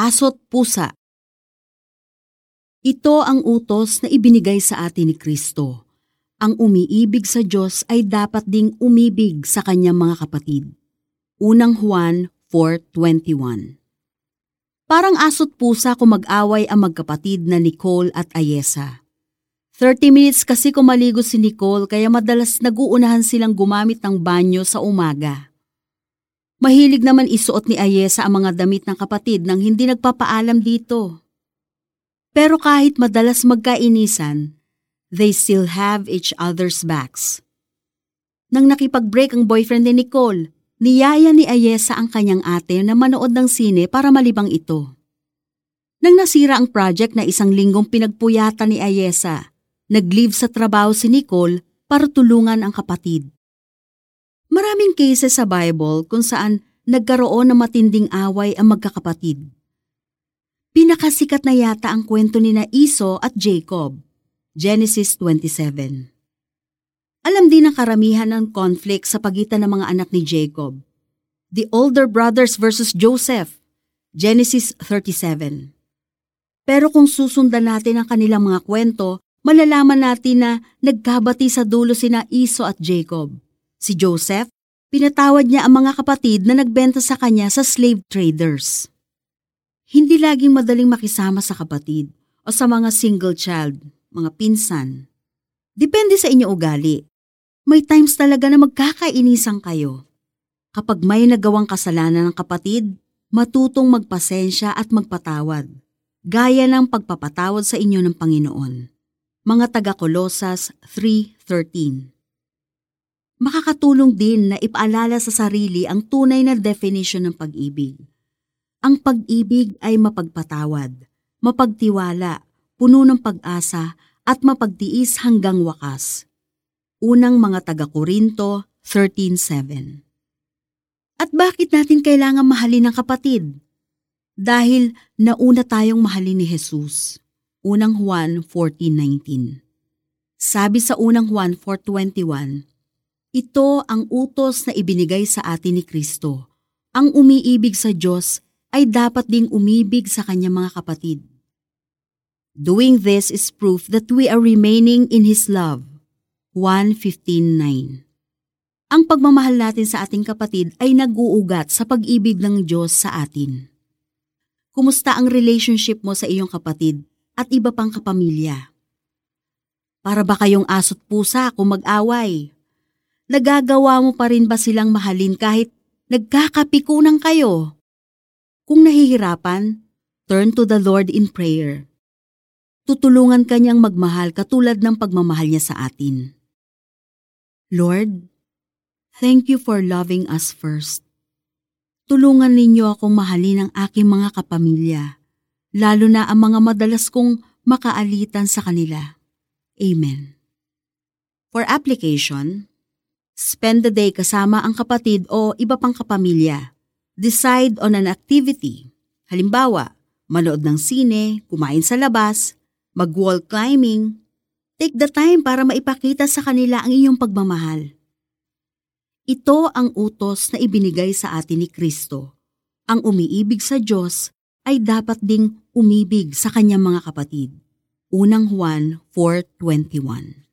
Aso't pusa. Ito ang utos na ibinigay sa atin ni Kristo. Ang umiibig sa Diyos ay dapat ding umibig sa kanyang mga kapatid. Unang Juan 4.21 Parang aso't pusa kung mag-away ang magkapatid na Nicole at Ayesa. 30 minutes kasi kumaligo si Nicole kaya madalas naguunahan silang gumamit ng banyo sa umaga. Mahilig naman isuot ni Ayesa ang mga damit ng kapatid nang hindi nagpapaalam dito. Pero kahit madalas magkainisan, they still have each other's backs. Nang nakipag-break ang boyfriend ni Nicole, niyaya ni Ayesa ang kanyang ate na manood ng sine para malibang ito. Nang nasira ang project na isang linggong pinagpuyatan ni Ayesa, nag-leave sa trabaho si Nicole para tulungan ang kapatid. Maraming cases sa Bible kung saan nagkaroon ng matinding away ang magkakapatid. Pinakasikat na yata ang kwento ni na Iso at Jacob, Genesis 27. Alam din ng karamihan ng conflict sa pagitan ng mga anak ni Jacob. The older brothers versus Joseph, Genesis 37. Pero kung susundan natin ang kanilang mga kwento, malalaman natin na nagkabati sa dulo sina Iso at Jacob. Si Joseph, pinatawad niya ang mga kapatid na nagbenta sa kanya sa slave traders. Hindi laging madaling makisama sa kapatid o sa mga single child, mga pinsan. Depende sa inyo ugali. May times talaga na magkakainisan kayo. Kapag may nagawang kasalanan ng kapatid, matutong magpasensya at magpatawad, gaya ng pagpapatawad sa inyo ng Panginoon. Mga taga Kolosas 3.13 Makakatulong din na ipaalala sa sarili ang tunay na definition ng pag-ibig ang pag-ibig ay mapagpatawad, mapagtiwala, puno ng pag-asa at mapagtiis hanggang wakas. Unang mga taga-Korinto 13.7 At bakit natin kailangan mahalin ang kapatid? Dahil nauna tayong mahalin ni Jesus. Unang Juan 14.19 Sabi sa unang Juan 4.21, Ito ang utos na ibinigay sa atin ni Kristo. Ang umiibig sa Diyos ay dapat ding umibig sa kanyang mga kapatid. Doing this is proof that we are remaining in His love. 1.15.9 Ang pagmamahal natin sa ating kapatid ay nag-uugat sa pag-ibig ng Diyos sa atin. Kumusta ang relationship mo sa iyong kapatid at iba pang kapamilya? Para ba kayong aso't pusa kung mag-away? Nagagawa mo pa rin ba silang mahalin kahit nagkakapikunan kayo? Kung nahihirapan, turn to the Lord in prayer. Tutulungan kanyang magmahal katulad ng pagmamahal niya sa atin. Lord, thank you for loving us first. Tulungan ninyo akong mahalin ang aking mga kapamilya, lalo na ang mga madalas kong makaalitan sa kanila. Amen. For application, spend the day kasama ang kapatid o iba pang kapamilya decide on an activity. Halimbawa, manood ng sine, kumain sa labas, mag-wall climbing. Take the time para maipakita sa kanila ang iyong pagmamahal. Ito ang utos na ibinigay sa atin ni Kristo. Ang umiibig sa Diyos ay dapat ding umibig sa kanyang mga kapatid. Unang Juan 4.21